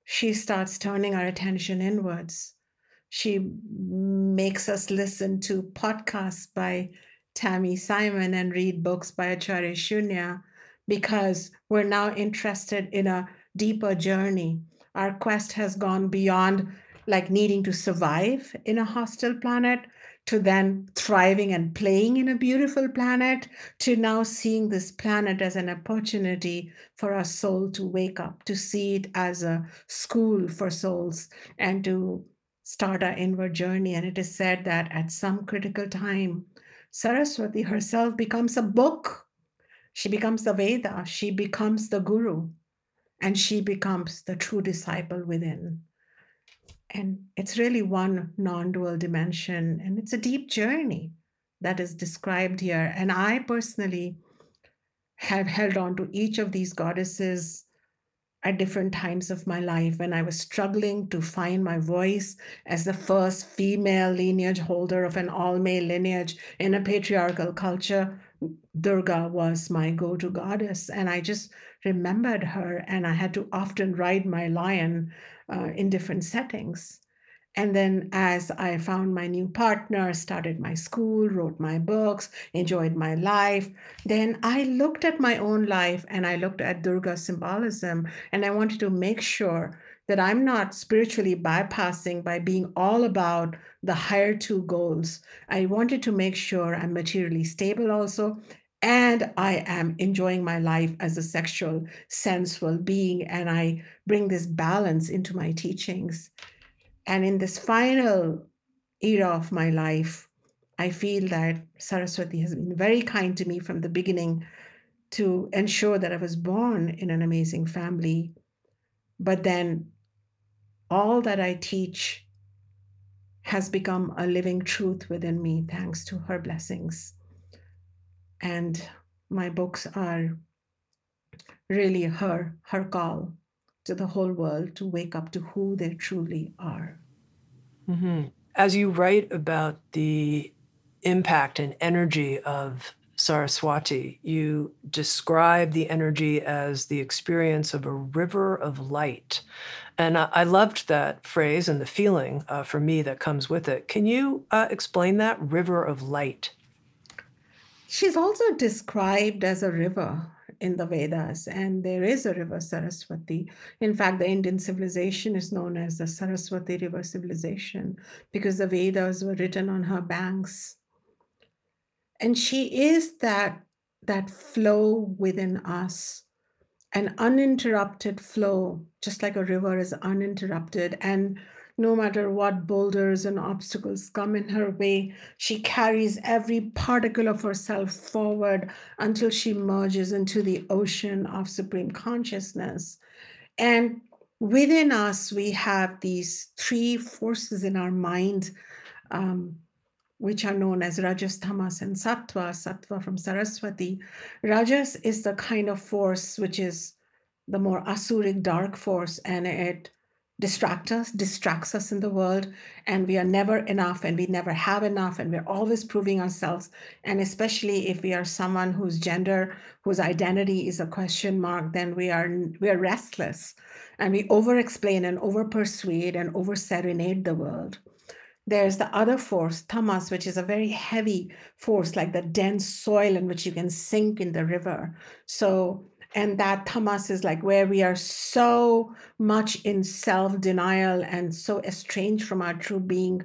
S2: she starts turning our attention inwards she makes us listen to podcasts by Tami Simon and read books by Acharya Shunya because we're now interested in a deeper journey. Our quest has gone beyond like needing to survive in a hostile planet to then thriving and playing in a beautiful planet to now seeing this planet as an opportunity for our soul to wake up, to see it as a school for souls and to start our inward journey. And it is said that at some critical time, Saraswati herself becomes a book. She becomes the Veda. She becomes the Guru. And she becomes the true disciple within. And it's really one non dual dimension. And it's a deep journey that is described here. And I personally have held on to each of these goddesses at different times of my life when I was struggling to find my voice as the first female lineage holder of an all male lineage in a patriarchal culture. Durga was my go to goddess. And I just remembered her, and I had to often ride my lion uh, in different settings. And then, as I found my new partner, started my school, wrote my books, enjoyed my life, then I looked at my own life and I looked at Durga symbolism and I wanted to make sure that I'm not spiritually bypassing by being all about the higher two goals. I wanted to make sure I'm materially stable also. And I am enjoying my life as a sexual, sensual being, and I bring this balance into my teachings. And in this final era of my life, I feel that Saraswati has been very kind to me from the beginning to ensure that I was born in an amazing family. But then all that I teach has become a living truth within me thanks to her blessings. And my books are really her her call to the whole world to wake up to who they truly are.
S1: hmm As you write about the impact and energy of Saraswati, you describe the energy as the experience of a river of light. And I, I loved that phrase and the feeling uh, for me that comes with it. Can you uh, explain that river of light?
S2: She's also described as a river in the Vedas, and there is a river Saraswati. In fact, the Indian civilization is known as the Saraswati River civilization because the Vedas were written on her banks. And she is that that flow within us, an uninterrupted flow, just like a river is uninterrupted. And no matter what boulders and obstacles come in her way, she carries every particle of herself forward until she merges into the ocean of supreme consciousness. And within us, we have these three forces in our mind, um, which are known as Rajas, Tamas, and Sattva. Sattva from Saraswati. Rajas is the kind of force which is the more asuric dark force, and it distract us, distracts us in the world, and we are never enough and we never have enough, and we're always proving ourselves. And especially if we are someone whose gender, whose identity is a question mark, then we are we are restless and we over explain and over persuade and over serenade the world. There's the other force, tamas, which is a very heavy force, like the dense soil in which you can sink in the river. So and that tamas is like where we are so much in self-denial and so estranged from our true being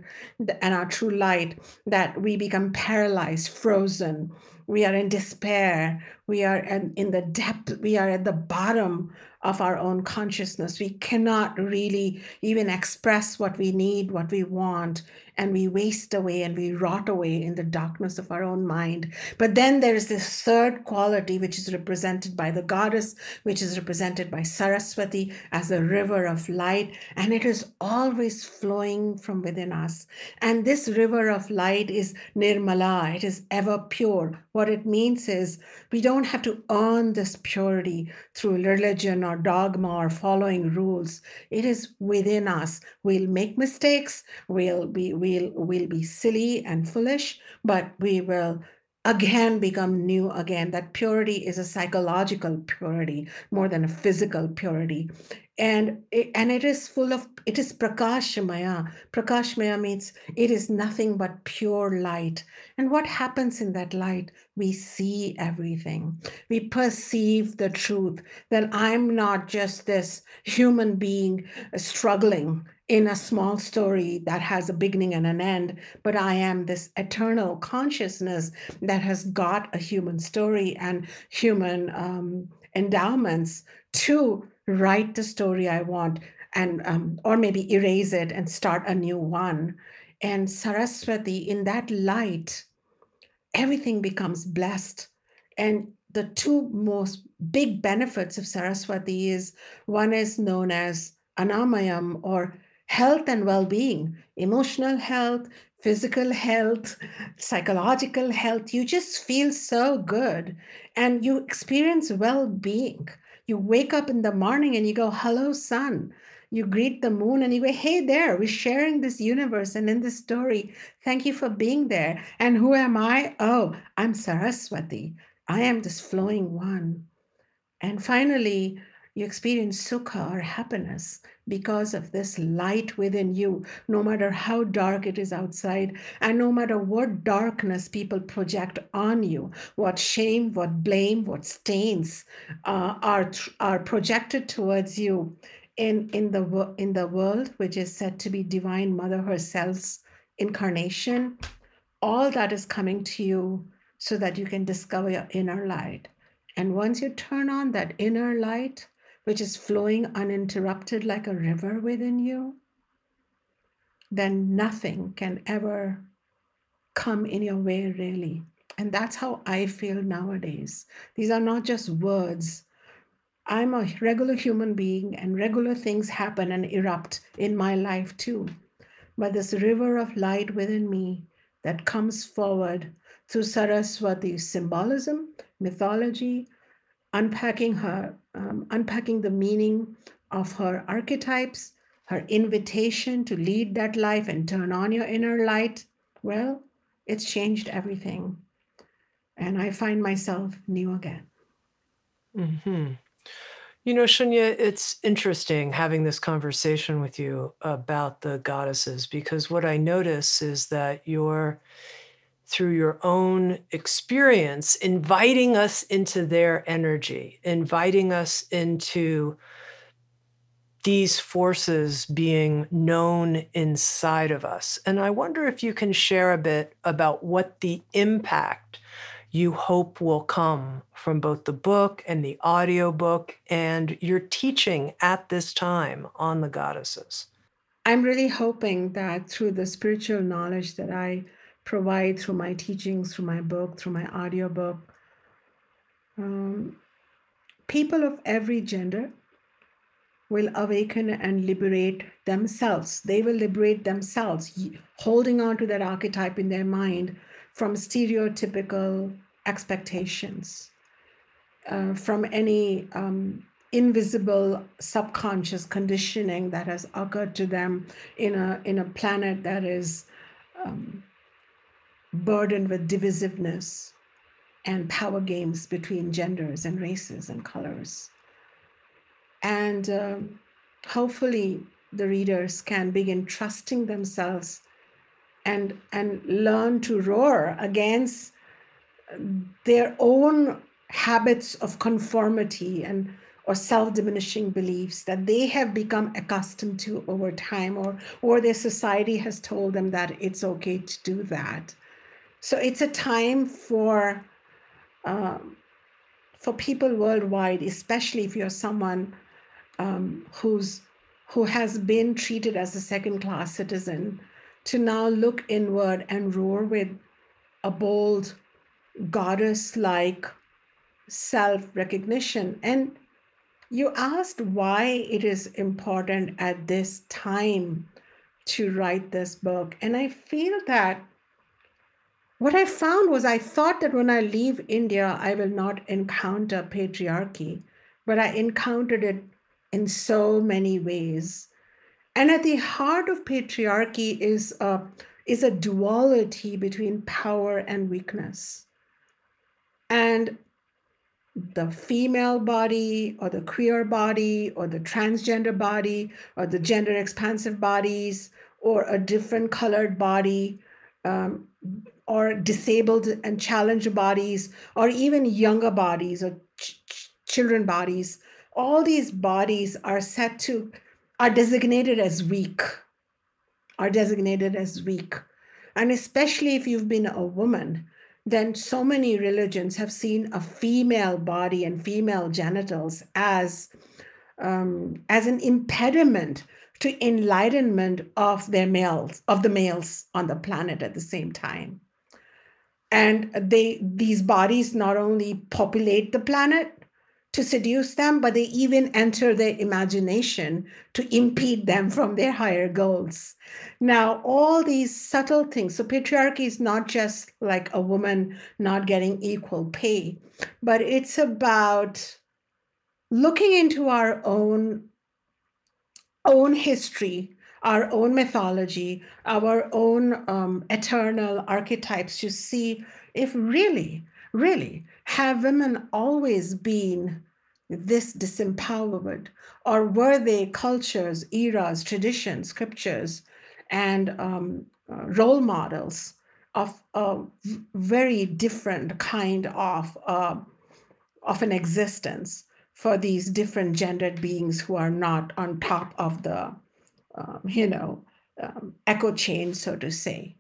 S2: and our true light that we become paralyzed frozen. We are in despair. We are in the depth we are at the bottom of our own consciousness we cannot really even express what we need what we want and we waste away and we rot away in the darkness of our own mind. But then there is this third quality, which is represented by the goddess, which is represented by Saraswati as a river of light, and it is always flowing from within us. And this river of light is nirmala, it is ever pure. What it means is we don't have to earn this purity through religion or dogma or following rules. It is within us. We'll make mistakes, we'll be we we'll, we'll be silly and foolish, but we will again become new again. That purity is a psychological purity more than a physical purity. And it, and it is full of it is prakashmaya. Prakashmaya means it is nothing but pure light. And what happens in that light? We see everything. We perceive the truth that I'm not just this human being struggling in a small story that has a beginning and an end, but I am this eternal consciousness that has got a human story and human um, endowments to write the story I want. and um, or maybe erase it and start a new one. And Saraswati, in that light, everything becomes blessed. And the two most big benefits of Saraswati is one is known as anamayam or health and well-being, emotional health, physical health, psychological health. You just feel so good and you experience well-being. You wake up in the morning and you go, "Hello sun." You greet the moon and you go, Hey there, we're sharing this universe and in this story. Thank you for being there. And who am I? Oh, I'm Saraswati. I am this flowing one. And finally, you experience sukha or happiness because of this light within you, no matter how dark it is outside, and no matter what darkness people project on you, what shame, what blame, what stains uh, are, are projected towards you in, in, the, in the world, which is said to be Divine Mother herself's incarnation, all that is coming to you so that you can discover your inner light. And once you turn on that inner light, which is flowing uninterrupted like a river within you, then nothing can ever come in your way, really. And that's how I feel nowadays. These are not just words. I'm a regular human being, and regular things happen and erupt in my life too. But this river of light within me that comes forward through Saraswati's symbolism, mythology, unpacking her, um, unpacking the meaning of her archetypes, her invitation to lead that life and turn on your inner light. Well, it's changed everything. And I find myself new again.
S1: Mm-hmm. You know, Shunya, it's interesting having this conversation with you about the goddesses because what I notice is that you're through your own experience, inviting us into their energy, inviting us into these forces being known inside of us. And I wonder if you can share a bit about what the impact you hope will come from both the book and the audiobook and your teaching at this time on the goddesses.
S2: I'm really hoping that through the spiritual knowledge that I provide through my teachings, through my book, through my audiobook. Um, people of every gender will awaken and liberate themselves. They will liberate themselves, holding on to that archetype in their mind from stereotypical expectations, uh, from any um, invisible subconscious conditioning that has occurred to them in a in a planet that is um, burdened with divisiveness and power games between genders and races and colors. And um, hopefully, the readers can begin trusting themselves and, and learn to roar against their own habits of conformity and or self-diminishing beliefs that they have become accustomed to over time or or their society has told them that it's okay to do that so it's a time for um, for people worldwide, especially if you're someone um, who's who has been treated as a second class citizen, to now look inward and roar with a bold goddess like self recognition. And you asked why it is important at this time to write this book. And I feel that what I found was I thought that when I leave India, I will not encounter patriarchy, but I encountered it in so many ways. And at the heart of patriarchy is a, is a duality between power and weakness. And the female body or the queer body or the transgender body or the gender expansive bodies or a different colored body um, or disabled and challenged bodies, or even younger bodies or ch- children bodies, all these bodies are set to, are designated as weak, are designated as weak. And especially if you've been a woman, then so many religions have seen a female body and female genitals as um, as an impediment to enlightenment of their males of the males on the planet at the same time and they these bodies not only populate the planet to seduce them but they even enter their imagination to impede them from their higher goals. Now all these subtle things so patriarchy is not just like a woman not getting equal pay but it's about looking into our own own history our own mythology, our own um, eternal archetypes to see if really, really, have women always been this disempowered? Or were they cultures, eras, traditions, scriptures, and um, uh, role models of a very different kind of, uh, of an existence for these different gendered beings who are not on top of the um, you know, um, echo chain, so to say.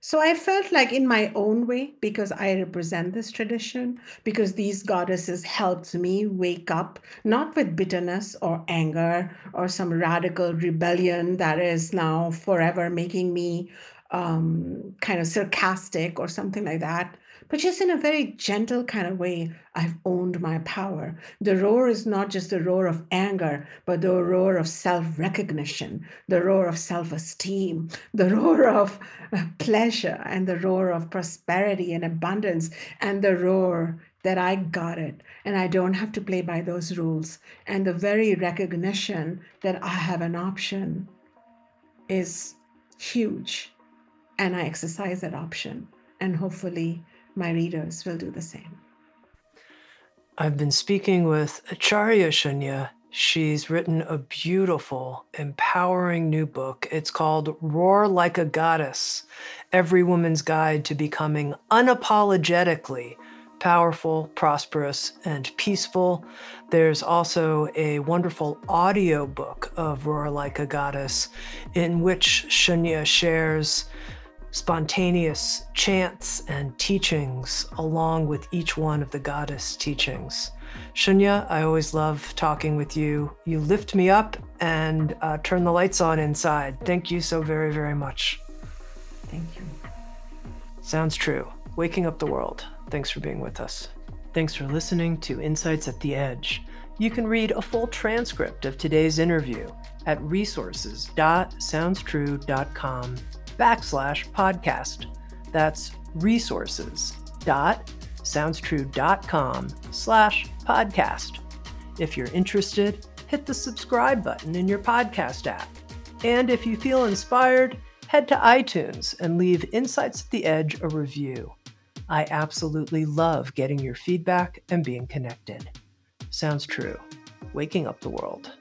S2: So I felt like, in my own way, because I represent this tradition, because these goddesses helped me wake up, not with bitterness or anger or some radical rebellion that is now forever making me um, kind of sarcastic or something like that, but just in a very gentle kind of way, I've owned my power. The roar is not just the roar of anger, but the roar of self recognition, the roar of self esteem, the roar of uh, pleasure, and the roar of prosperity and abundance, and the roar that I got it and I don't have to play by those rules. And the very recognition that I have an option is huge. And I exercise that option. And hopefully, my readers will do the same.
S1: I've been speaking with Acharya Shunya. She's written a beautiful, empowering new book. It's called Roar Like a Goddess Every Woman's Guide to Becoming Unapologetically Powerful, Prosperous, and Peaceful. There's also a wonderful audio book of Roar Like a Goddess in which Shunya shares spontaneous chants and teachings along with each one of the goddess teachings. Shunya, I always love talking with you. You lift me up and uh, turn the lights on inside. Thank you so very, very much.
S2: Thank you.
S1: Sounds true. Waking up the world. Thanks for being with us. Thanks for listening to Insights at the Edge. You can read a full transcript of today's interview at resources.soundstrue.com backslash podcast. That's resources dot soundstrue.com slash podcast. If you're interested, hit the subscribe button in your podcast app. And if you feel inspired, head to iTunes and leave Insights at the Edge a review. I absolutely love getting your feedback and being connected. Sounds true. Waking up the world.